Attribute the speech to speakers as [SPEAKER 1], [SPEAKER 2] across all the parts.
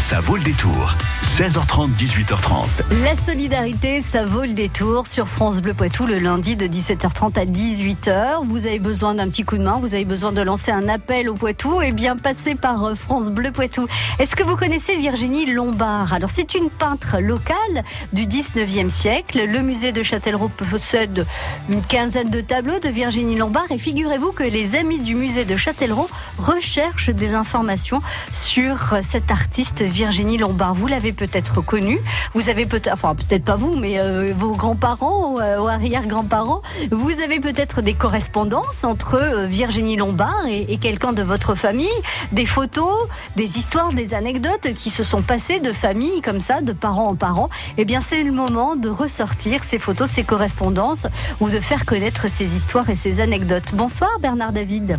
[SPEAKER 1] Ça vaut le détour. 16h30, 18h30.
[SPEAKER 2] La solidarité, ça vaut le détour sur France Bleu Poitou le lundi de 17h30 à 18h. Vous avez besoin d'un petit coup de main, vous avez besoin de lancer un appel au Poitou, et eh bien passez par euh, France Bleu Poitou. Est-ce que vous connaissez Virginie Lombard? Alors c'est une peintre locale du 19e siècle. Le musée de Châtellerault possède une quinzaine de tableaux de Virginie Lombard et figurez-vous que les amis du musée de Châtellerault recherchent des informations sur cette artiste Virginie Lombard. Vous l'avez peut-être connue. Vous avez peut-être, enfin peut-être pas vous, mais euh, vos grands-parents euh, ou arrière-grands-parents. Vous avez peut-être des correspondances entre euh, Virginie Lombard et, quelqu'un de votre famille, des photos, des histoires, des anecdotes qui se sont passées de famille comme ça, de parents en parents. Eh bien, c'est le moment de ressortir ces photos, ces correspondances ou de faire connaître ces histoires et ces anecdotes. Bonsoir Bernard David.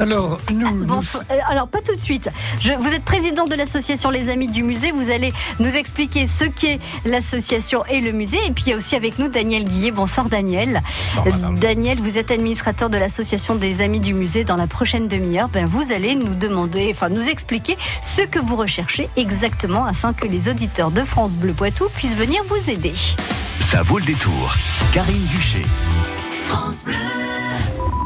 [SPEAKER 3] Alors, nous,
[SPEAKER 2] euh, Alors, pas tout de suite. Je, vous êtes président de l'association Les Amis du Musée. Vous allez nous expliquer ce qu'est l'association et le musée. Et puis, il y a aussi avec nous Daniel Guillet. Bonsoir, Daniel. Daniel, vous êtes administrateur de l'association des Amis du Musée. Dans la prochaine demi-heure, ben, vous allez nous demander, enfin, nous expliquer ce que vous recherchez exactement afin que les auditeurs de France Bleu Poitou puissent venir vous aider.
[SPEAKER 1] Ça vaut le détour. Karine Duché.
[SPEAKER 4] France Bleu.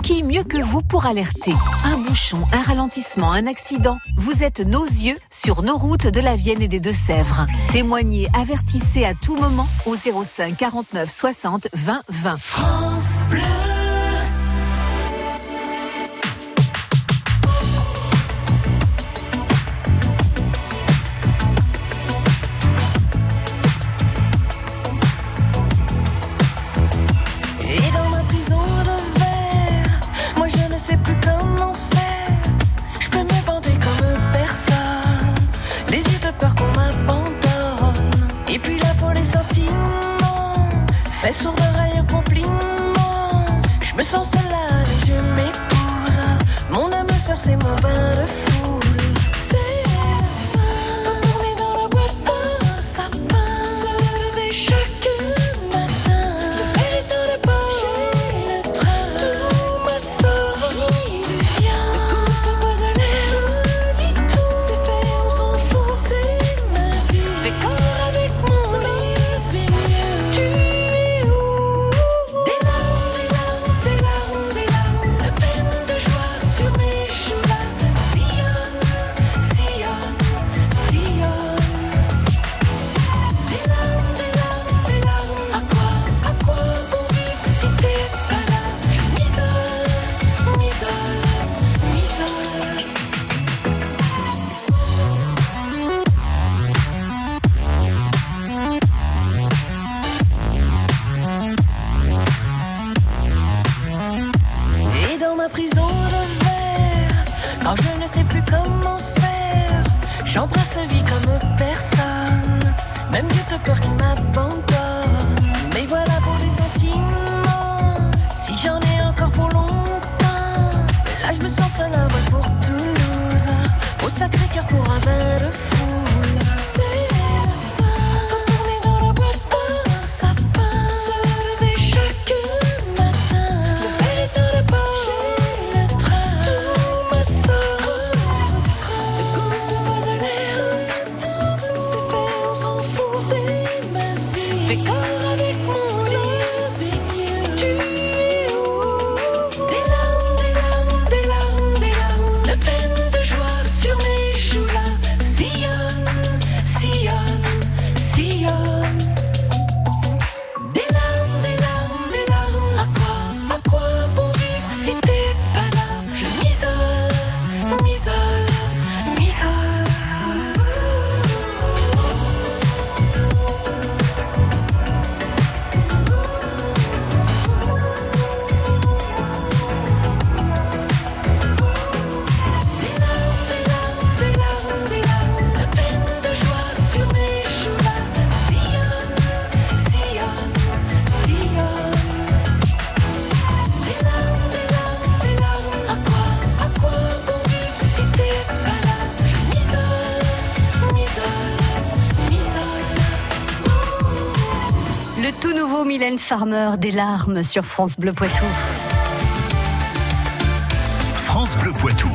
[SPEAKER 4] Qui mieux que vous pour alerter Un bouchon, un ralentissement, un accident. Vous êtes nos yeux sur nos routes de la Vienne et des Deux-Sèvres. Témoignez, avertissez à tout moment au 05 49 60 20 20. France Bleu. Fait sourd d'oreille aux compliments. Je me sens seule et je m'épouse.
[SPEAKER 5] Mon âme
[SPEAKER 4] sœur, c'est mon ben, bain de feu. J'embrasse la vie comme
[SPEAKER 2] Mylène Farmer, des larmes sur France Bleu Poitou.
[SPEAKER 1] France Bleu Poitou.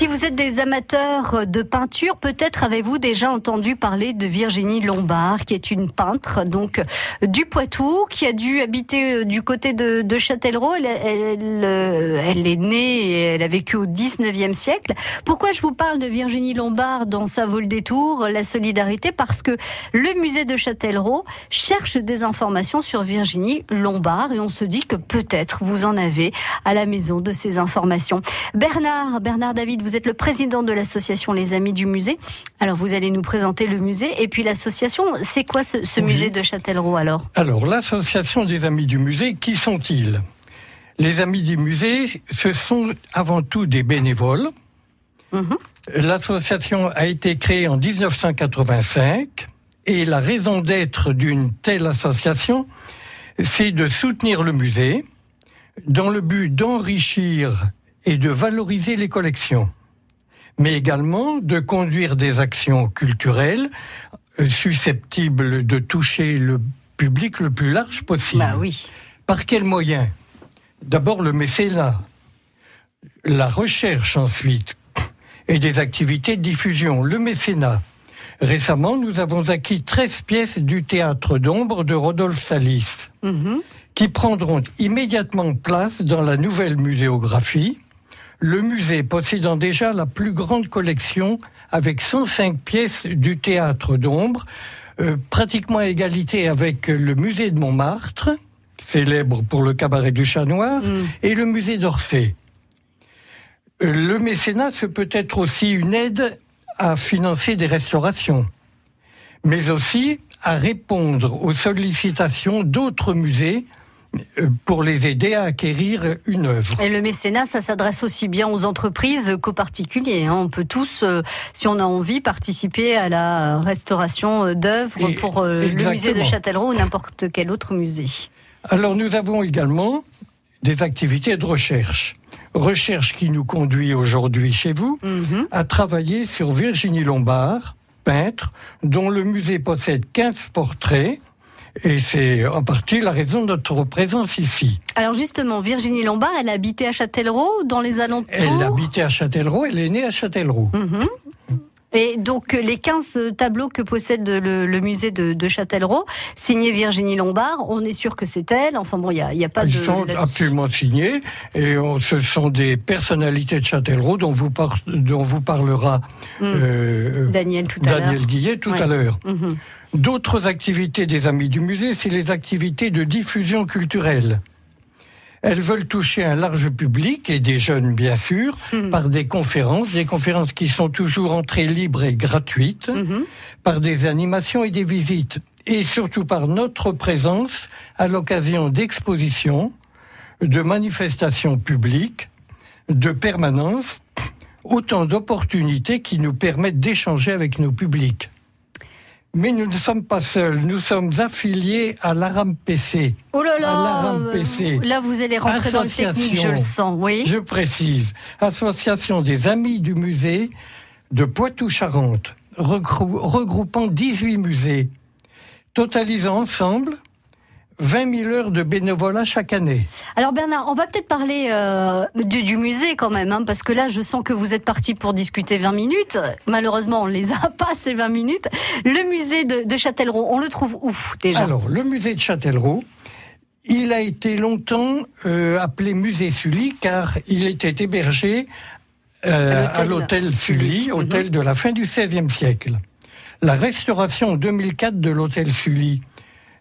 [SPEAKER 2] Si vous êtes des amateurs de peinture, peut-être avez-vous déjà entendu parler de Virginie Lombard, qui est une peintre donc du Poitou, qui a dû habiter euh, du côté de, Châtellerault. Elle, elle, euh, elle, est née et elle a vécu au 19e siècle. Pourquoi je vous parle de Virginie Lombard dans Sa vol des tours, la solidarité? Parce que le musée de Châtellerault cherche des informations sur Virginie Lombard et on se dit que peut-être vous en avez à la maison de ces informations. Bernard, Bernard David, vous êtes le président de l'association Les Amis du Musée. Alors vous allez nous présenter le musée et puis l'association. C'est quoi ce, ce musée de Châtellerault alors?
[SPEAKER 3] Alors l'association des Amis du Musée, qui sont-ils? Les Amis du Musée, ce sont avant tout des bénévoles.
[SPEAKER 2] Mhm.
[SPEAKER 3] L'association a été créée en 1985 et la raison d'être d'une telle association, c'est de soutenir le musée dans le but d'enrichir et de valoriser les collections, mais également de conduire des actions culturelles euh, susceptibles de toucher le public le plus large possible.
[SPEAKER 2] Bah oui.
[SPEAKER 3] Par quels moyens? D'abord le mécénat, la recherche ensuite, et des activités de diffusion, le mécénat. Récemment, nous avons acquis 13 pièces du théâtre d'ombre de Rodolphe Salis,
[SPEAKER 2] Mhm.
[SPEAKER 3] qui prendront immédiatement place dans la nouvelle muséographie, le musée possédant déjà la plus grande collection avec 105 pièces du théâtre d'ombre, euh, pratiquement à égalité avec le musée de Montmartre, célèbre pour le cabaret du chat noir,
[SPEAKER 2] Mm.
[SPEAKER 3] et le musée d'Orsay. Euh, Le mécénat, ce peut être aussi une aide à financer des restaurations, mais aussi à répondre aux sollicitations d'autres musées pour les aider à acquérir une œuvre.
[SPEAKER 2] Et le mécénat, ça s'adresse aussi bien aux entreprises qu'aux particuliers. hein. On peut tous, euh, si on a envie, participer à la restauration euh, d'œuvres pour euh, le musée de. Châtellerault ou n'importe quel autre musée.
[SPEAKER 3] Alors nous avons également des activités de recherche. Recherche qui nous conduit aujourd'hui chez vous
[SPEAKER 2] Mhm.
[SPEAKER 3] à travailler sur Virginie Lombard, peintre, dont le musée possède 15 portraits. Et c'est en partie la raison de notre présence ici.
[SPEAKER 2] Alors justement, Virginie Lombard, elle habitait à Châtellerault, dans les alentours.
[SPEAKER 3] Elle habitait à Châtellerault, elle est née à Châtellerault.
[SPEAKER 2] Mhm. Et donc euh, les 15 tableaux que possède le, le musée de, de Châtellerault, signés Virginie Lombard, on est sûr que c'est elle. Enfin bon, il n'y a, il y a pas
[SPEAKER 3] Ils
[SPEAKER 2] de...
[SPEAKER 3] sont
[SPEAKER 2] là-dessus.
[SPEAKER 3] absolument signés et on- ce sont des personnalités de Châtellerault dont vous, par- dont vous parlera euh,
[SPEAKER 2] Daniel tout à l'heure.
[SPEAKER 3] Daniel Guillet tout
[SPEAKER 2] Ouais.
[SPEAKER 3] à l'heure.
[SPEAKER 2] Mhm.
[SPEAKER 3] D'autres activités des Amis du Musée, c'est les activités de diffusion culturelle. Elles veulent toucher un large public et des jeunes, bien sûr,
[SPEAKER 2] Mhm.
[SPEAKER 3] par des conférences, des conférences qui sont toujours entrées libres et gratuites,
[SPEAKER 2] Mhm.
[SPEAKER 3] par des animations et des visites, et surtout par notre présence à l'occasion d'expositions, de manifestations publiques, de permanences, autant d'opportunités qui nous permettent d'échanger avec nos publics. Mais nous ne sommes pas seuls, nous sommes affiliés à l'ARAM-PC.
[SPEAKER 2] Oh là
[SPEAKER 3] À
[SPEAKER 2] là,
[SPEAKER 3] l'ARAM-PC.
[SPEAKER 2] euh, là vous allez rentrer dans le technique, je le sens, oui.
[SPEAKER 3] Je précise, Association des Amis du Musée de Poitou-Charentes, regrou- regroupant 18 musées, totalisant ensemble 20 000 heures de bénévolat chaque année.
[SPEAKER 2] Alors Bernard, on va peut-être parler euh, du, du musée quand même, hein, parce que là je sens que vous êtes parti pour discuter 20 minutes. Malheureusement, on ne les a pas ces 20 minutes. Le musée de, de Châtellerault, on le trouve où déjà?
[SPEAKER 3] Alors, le musée de Châtellerault, il a été longtemps euh, appelé musée Sully car il était hébergé euh,
[SPEAKER 2] À l'hôtel
[SPEAKER 3] Sully,
[SPEAKER 2] Sully.
[SPEAKER 3] hôtel de la fin du XVIe siècle. La restauration en 2004 de l'hôtel Sully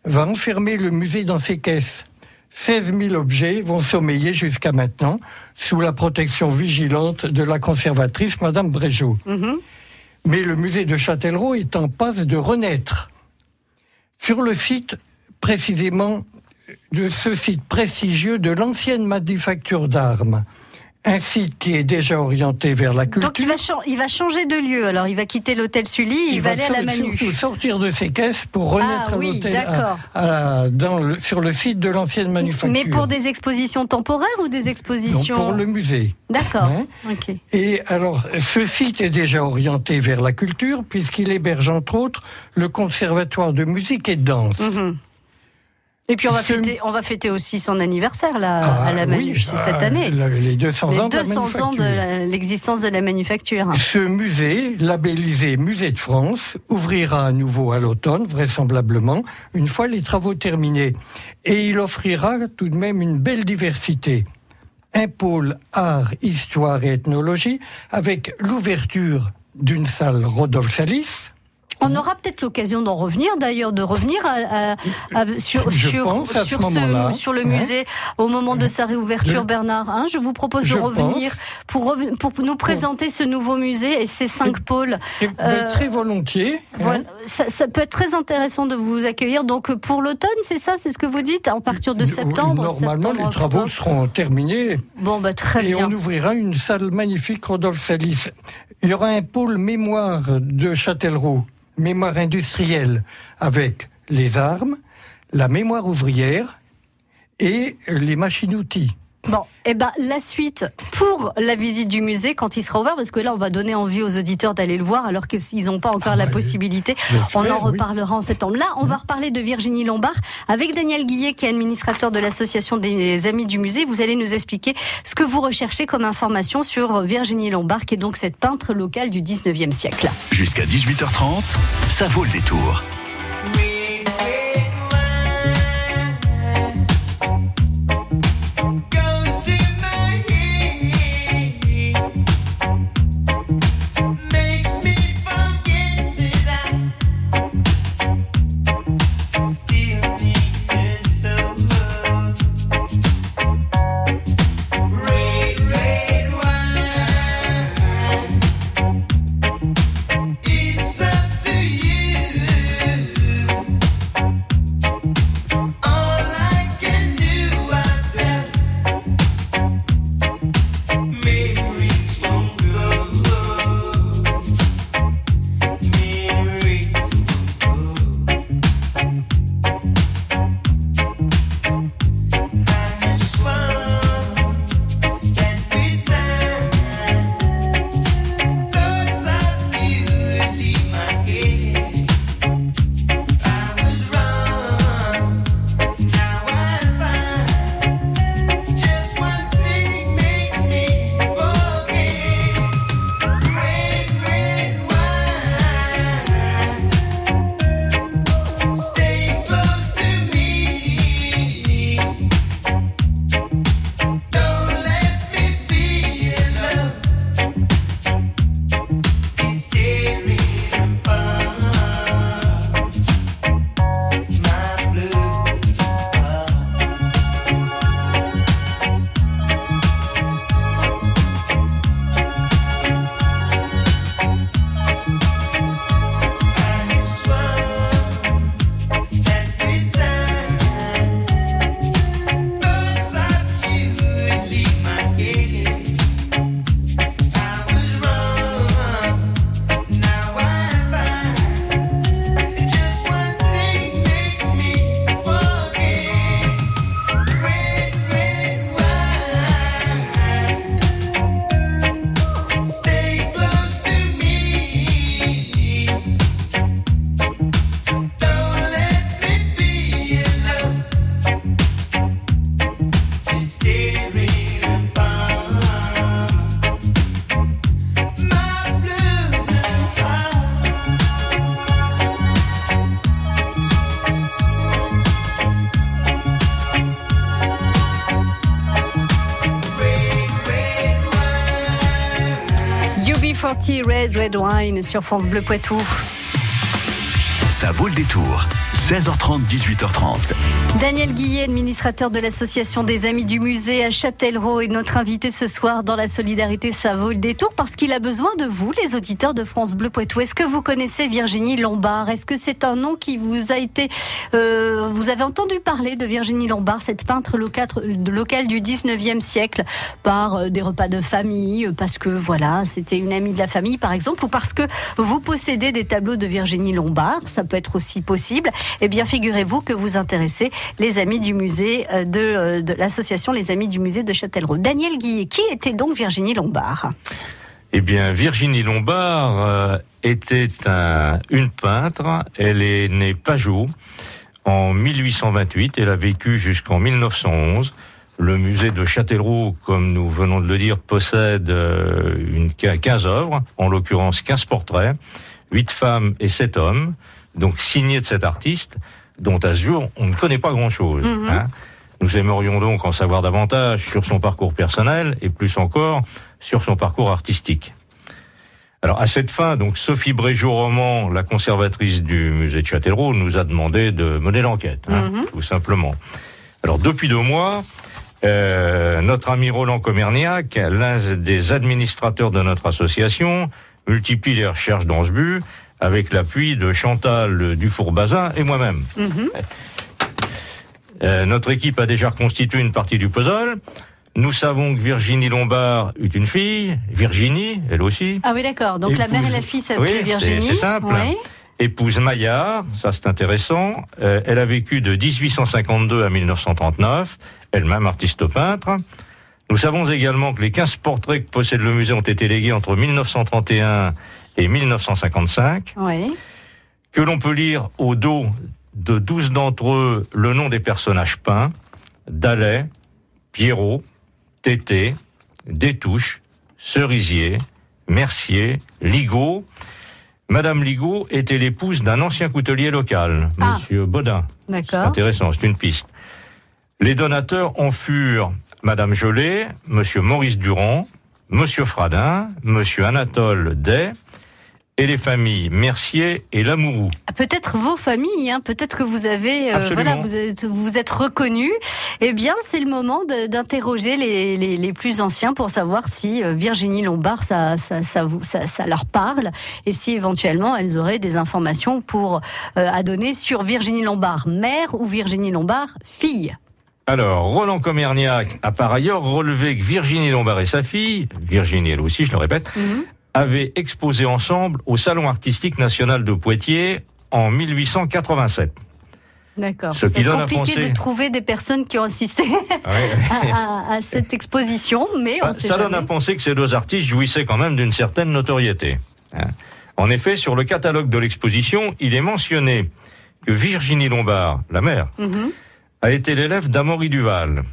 [SPEAKER 3] va enfermer le musée dans ses caisses. 16 000 objets vont sommeiller jusqu'à maintenant sous la protection vigilante de la conservatrice Madame Brégeot.
[SPEAKER 2] Mhm.
[SPEAKER 3] Mais le musée de Châtellerault est en passe de renaître. Sur le site, précisément, de ce site prestigieux de l'ancienne manufacture d'armes, un site qui est déjà orienté vers la culture.
[SPEAKER 2] Donc il va, il va changer de lieu. Alors il va quitter l'hôtel Sully, il, va aller à la Manu.
[SPEAKER 3] surtout sortir de ses caisses pour renaître
[SPEAKER 2] Ah oui,
[SPEAKER 3] l'hôtel,
[SPEAKER 2] d'accord.
[SPEAKER 3] à- à- dans le- sur le site de l'ancienne manufacture.
[SPEAKER 2] Mais pour des expositions temporaires ou des expositions
[SPEAKER 3] pour le musée.
[SPEAKER 2] D'accord.
[SPEAKER 3] Hein. Et alors, ce site est déjà orienté vers la culture, puisqu'il héberge entre autres le Conservatoire de musique et de danse.
[SPEAKER 2] Mhm. Et puis on va, fêter, on va fêter aussi son anniversaire là,
[SPEAKER 3] Ah,
[SPEAKER 2] à la Manuf cette année.
[SPEAKER 3] le- Les 200
[SPEAKER 2] Les
[SPEAKER 3] ans de la
[SPEAKER 2] 200 ans de l'existence de la manufacture.
[SPEAKER 3] Ce musée, labellisé Musée de France, ouvrira à nouveau à l'automne, vraisemblablement, une fois les travaux terminés. Et il offrira tout de même une belle diversité. Un pôle art, histoire et ethnologie, avec l'ouverture d'une salle Rodolphe Salis.
[SPEAKER 2] On aura peut-être l'occasion d'en revenir, d'ailleurs, de revenir à- à- à- sur, sur,
[SPEAKER 3] ce
[SPEAKER 2] sur, le
[SPEAKER 3] Ouais.
[SPEAKER 2] musée au moment de sa réouverture,
[SPEAKER 3] Je-
[SPEAKER 2] Bernard. hein. je vous propose de revenir pour, pour nous présenter ce nouveau musée et ces cinq pôles.
[SPEAKER 3] Et,
[SPEAKER 2] Euh,
[SPEAKER 3] très volontiers. hein.
[SPEAKER 2] Ça, ça peut être très intéressant de vous accueillir. Donc pour l'automne, c'est ça, c'est ce que vous dites, à partir de
[SPEAKER 3] Oui,
[SPEAKER 2] septembre.
[SPEAKER 3] Normalement,
[SPEAKER 2] septembre,
[SPEAKER 3] les travaux
[SPEAKER 2] octobre.
[SPEAKER 3] seront terminés.
[SPEAKER 2] Bon, bah très
[SPEAKER 3] Et
[SPEAKER 2] bien.
[SPEAKER 3] on ouvrira une salle magnifique Rodolphe Salis. Il y aura un pôle mémoire de Châtellerault, mémoire industrielle, avec les armes, la mémoire ouvrière et les machines-outils.
[SPEAKER 2] Bon, et ben la suite pour la visite du musée quand il sera ouvert, parce que là on va donner envie aux auditeurs d'aller le voir alors qu'ils n'ont pas encore
[SPEAKER 3] Ah
[SPEAKER 2] la
[SPEAKER 3] bah,
[SPEAKER 2] possibilité. On en
[SPEAKER 3] oui.
[SPEAKER 2] reparlera en septembre. Là, on va reparler de Virginie Lombard avec Daniel Guillet, qui est administrateur de l'association des Amis du Musée. Vous allez nous expliquer ce que vous recherchez comme information sur Virginie Lombard, qui est donc cette peintre locale du 19e siècle.
[SPEAKER 4] Jusqu'à 18h30, ça vaut le détour.
[SPEAKER 2] UB40 Red Red Wine sur France Bleu Poitou.
[SPEAKER 4] Ça vaut le détour. 16h30, 18h30.
[SPEAKER 2] Daniel Guillet, administrateur de l'association des Amis du Musée à Châtellerault, est notre invité ce soir dans la solidarité. Ça vaut le détour parce qu'il a besoin de vous, les auditeurs de France Bleu Poitou. Est-ce que vous connaissez Virginie Lombard? Est-ce que c'est un nom qui vous a été, euh, vous avez entendu parler de Virginie Lombard, cette peintre locale, du 19e siècle, par euh, des repas de famille, euh, parce que voilà, c'était une amie de la famille, par exemple, ou parce que vous possédez des tableaux de Virginie Lombard? Ça peut être aussi possible. Eh bien, figurez-vous que vous intéressez les amis du musée euh, de, euh, de l'association Les Amis du musée de Châtellerault. Daniel Guillet, qui était donc Virginie Lombard
[SPEAKER 6] Eh bien, Virginie Lombard euh, était un- une peintre. Elle est née Pajot en 1828. Elle a vécu jusqu'en 1911. Le musée de Châtellerault, comme nous venons de le dire, possède une, 15 œuvres, en l'occurrence 15 portraits, 8 femmes et 7 hommes, donc signés de cet artiste, dont à ce jour on ne connaît pas grand-chose.
[SPEAKER 2] Mhm.
[SPEAKER 6] hein. Nous aimerions donc en savoir davantage sur son parcours personnel et plus encore sur son parcours artistique. Alors à cette fin, donc Sophie Bréjot-Roman, la conservatrice du musée de Châtellerault, nous a demandé de mener l'enquête, hein,
[SPEAKER 2] Mhm.
[SPEAKER 6] tout simplement. Alors depuis deux mois, euh, notre ami Roland Comerniac, l'un des administrateurs de notre association, multiplie les recherches dans ce but, avec l'appui de Chantal Dufour-Bazin et moi-même.
[SPEAKER 2] Mhm.
[SPEAKER 6] Euh, notre équipe a déjà reconstitué une partie du puzzle. Nous savons que Virginie Lombard est une fille, Virginie, elle aussi,
[SPEAKER 2] Ah oui, d'accord. Donc la mère et la fille s'appelaient
[SPEAKER 6] Oui,
[SPEAKER 2] Virginie.
[SPEAKER 6] c'est simple.
[SPEAKER 2] Oui.
[SPEAKER 6] épouse Maillard, ça c'est intéressant. Euh, elle a vécu de 1852 à 1939, elle-même artiste peintre. Nous savons également que les 15 portraits que possède le musée ont été légués entre 1931 et 1955,
[SPEAKER 2] Oui.
[SPEAKER 6] que l'on peut lire au dos de 12 d'entre eux le nom des personnages peints, Dallet, Pierrot, Tété, Détouche, Cerisier, Mercier, Ligaud. Madame Ligaud était l'épouse d'un ancien coutelier local,
[SPEAKER 2] Ah.
[SPEAKER 6] Monsieur Baudin. C'est
[SPEAKER 2] D'accord.
[SPEAKER 6] intéressant, c'est une piste. Les donateurs en furent Madame Jolet, Monsieur Maurice Durand, Monsieur Fradin, Monsieur Anatole Day et les familles Mercier et Lamourou.
[SPEAKER 2] Peut-être vos familles, hein, peut-être que vous avez, euh, voilà, vous êtes, vous êtes reconnus. Eh bien, c'est le moment d'interroger les, les, les plus anciens pour savoir si euh, Virginie Lombard, ça, ça, ça, vous, ça, ça leur parle et si éventuellement elles auraient des informations pour euh, à donner sur Virginie Lombard, mère ou Virginie Lombard, fille.
[SPEAKER 6] Alors, Roland Comerniac a par ailleurs relevé que Virginie Lombard et sa fille, Virginie elle aussi, je le répète,
[SPEAKER 2] Mhm.
[SPEAKER 6] avaient exposé ensemble au Salon artistique national de Poitiers en 1887.
[SPEAKER 2] D'accord.
[SPEAKER 6] Ce qui
[SPEAKER 2] C'est
[SPEAKER 6] donne à
[SPEAKER 2] compliqué
[SPEAKER 6] penser-
[SPEAKER 2] de trouver des personnes qui ont assisté à, à- à cette exposition, mais on
[SPEAKER 6] Bah,
[SPEAKER 2] sait
[SPEAKER 6] ça donne à penser que ces deux artistes jouissaient quand même d'une certaine notoriété. hein. En effet, sur le catalogue de l'exposition, il est mentionné que Virginie Lombard, la mère,
[SPEAKER 2] Mhm.
[SPEAKER 6] A été l'élève d'Amaury Duval,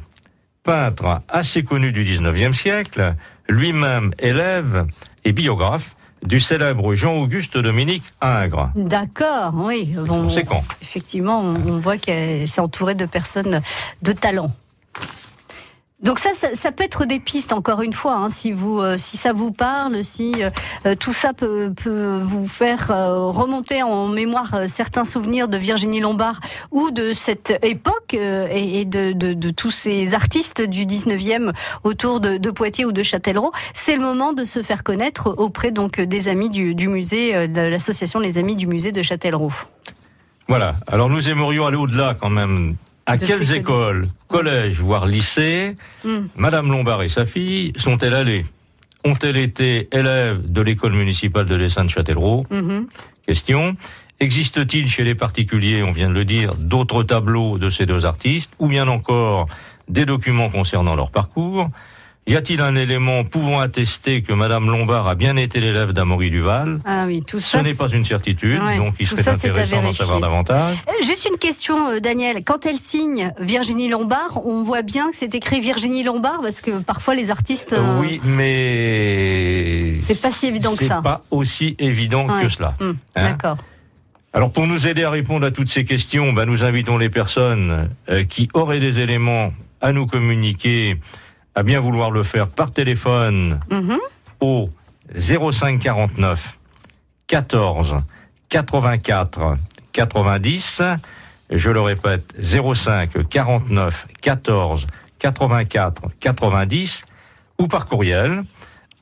[SPEAKER 6] peintre assez connu du 19e siècle, lui-même élève et biographe du célèbre Jean-Auguste Dominique Ingres.
[SPEAKER 2] D'accord, oui. Bon,
[SPEAKER 6] Conséquent.
[SPEAKER 2] effectivement, on, on voit qu'elle s'est entourée de personnes de talent. Donc ça, ça, peut être des pistes encore une fois, hein, si vous, euh, si ça vous parle, si euh, euh, tout ça peut, vous faire remonter en mémoire certains souvenirs de Virginie Lombard ou de cette époque et, de, tous ces artistes du 19e autour de, Poitiers ou de Châtellerault. C'est le moment de se faire connaître auprès donc des amis du, du musée, de l'association Les Amis du musée de Châtellerault.
[SPEAKER 6] Voilà. Alors nous aimerions aller au-delà quand même. À quelles écoles, collèges, voire lycées,
[SPEAKER 2] Hmm.
[SPEAKER 6] Madame Lombard et sa fille sont-elles allées Ont-elles été élèves de l'école municipale de l'Essin de Châtellerault
[SPEAKER 2] Mhm.
[SPEAKER 6] Question. Existe-t-il chez les particuliers, on vient de le dire, d'autres tableaux de ces deux artistes, ou bien encore des documents concernant leur parcours Y a-t-il un élément pouvant attester que Madame Lombard a bien été l'élève d'Amaury Duval?
[SPEAKER 2] Ah oui, tout
[SPEAKER 6] Ce
[SPEAKER 2] ça.
[SPEAKER 6] n'est pas une certitude,
[SPEAKER 2] Ouais,
[SPEAKER 6] donc il serait
[SPEAKER 2] ça,
[SPEAKER 6] intéressant d'en savoir davantage.
[SPEAKER 2] Euh, Juste une question, euh, Daniel. Quand elle signe Virginie Lombard, on voit bien que c'est écrit Virginie Lombard parce que parfois les artistes. euh,
[SPEAKER 6] Oui, mais
[SPEAKER 2] C'est pas si évident que ça.
[SPEAKER 6] C'est pas aussi évident
[SPEAKER 2] Ouais.
[SPEAKER 6] que cela.
[SPEAKER 2] hum,
[SPEAKER 6] Hein
[SPEAKER 2] D'accord.
[SPEAKER 6] Alors pour nous aider à répondre à toutes ces questions, bah, nous invitons les personnes qui auraient des éléments à nous communiquer à bien vouloir le faire par téléphone
[SPEAKER 2] Mhm.
[SPEAKER 6] au 05 49 14 84 90. Je le répète, 05 49 14 84 90 ou par courriel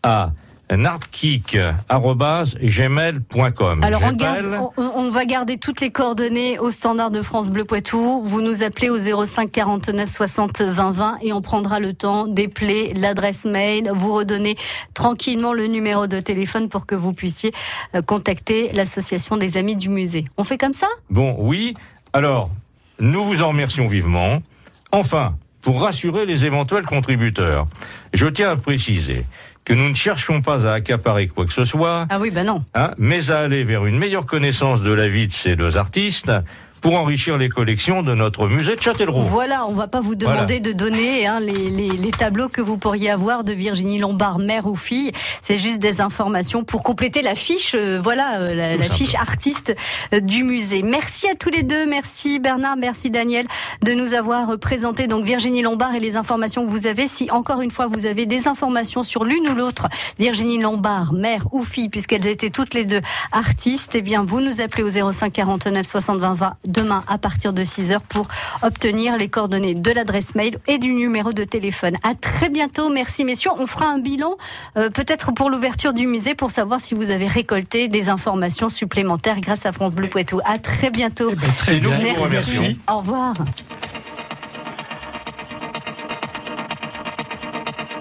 [SPEAKER 6] à nardkick.gmail.com.
[SPEAKER 2] Alors on,
[SPEAKER 6] J'appelle-
[SPEAKER 2] garde- on, on va garder toutes les coordonnées au standard de France Bleu Poitou. Vous nous appelez au 05 49 60 20 20 et on prendra le temps d'épeler l'adresse mail, vous redonner tranquillement le numéro de téléphone pour que vous puissiez euh, contacter l'association des amis du musée. On fait comme ça?
[SPEAKER 6] Bon, oui. Alors, nous vous en remercions vivement. Enfin, pour rassurer les éventuels contributeurs, je tiens à préciser que nous ne cherchons pas à accaparer quoi que ce soit,
[SPEAKER 2] Ah oui, ben non.
[SPEAKER 6] hein, mais à aller vers une meilleure connaissance de la vie de ces deux artistes pour enrichir les collections de notre musée de Châtellerault.
[SPEAKER 2] Voilà, on va pas vous demander de donner hein, les, les- les tableaux que vous pourriez avoir de Virginie Lombard, mère ou fille. C'est juste des informations pour compléter la fiche, euh, voilà, euh, la, la fiche artiste euh, du musée. Merci à tous les deux. Merci Bernard, merci Daniel de nous avoir présenté donc Virginie Lombard et les informations que vous avez. Si encore une fois vous avez des informations sur l'une ou l'autre, Virginie Lombard, mère ou fille, puisqu'elles étaient toutes les deux artistes, eh bien vous nous appelez au 05 49 60 20 20 demain à partir de 6 heures pour obtenir les coordonnées de l'adresse mail et du numéro de téléphone. À très bientôt. Merci messieurs. On fera un bilan euh, peut-être pour l'ouverture du musée pour savoir si vous avez récolté des informations supplémentaires grâce à France Bleu Poitou. À très bientôt.
[SPEAKER 3] Eh ben,
[SPEAKER 6] nous vous
[SPEAKER 2] Merci. Au revoir.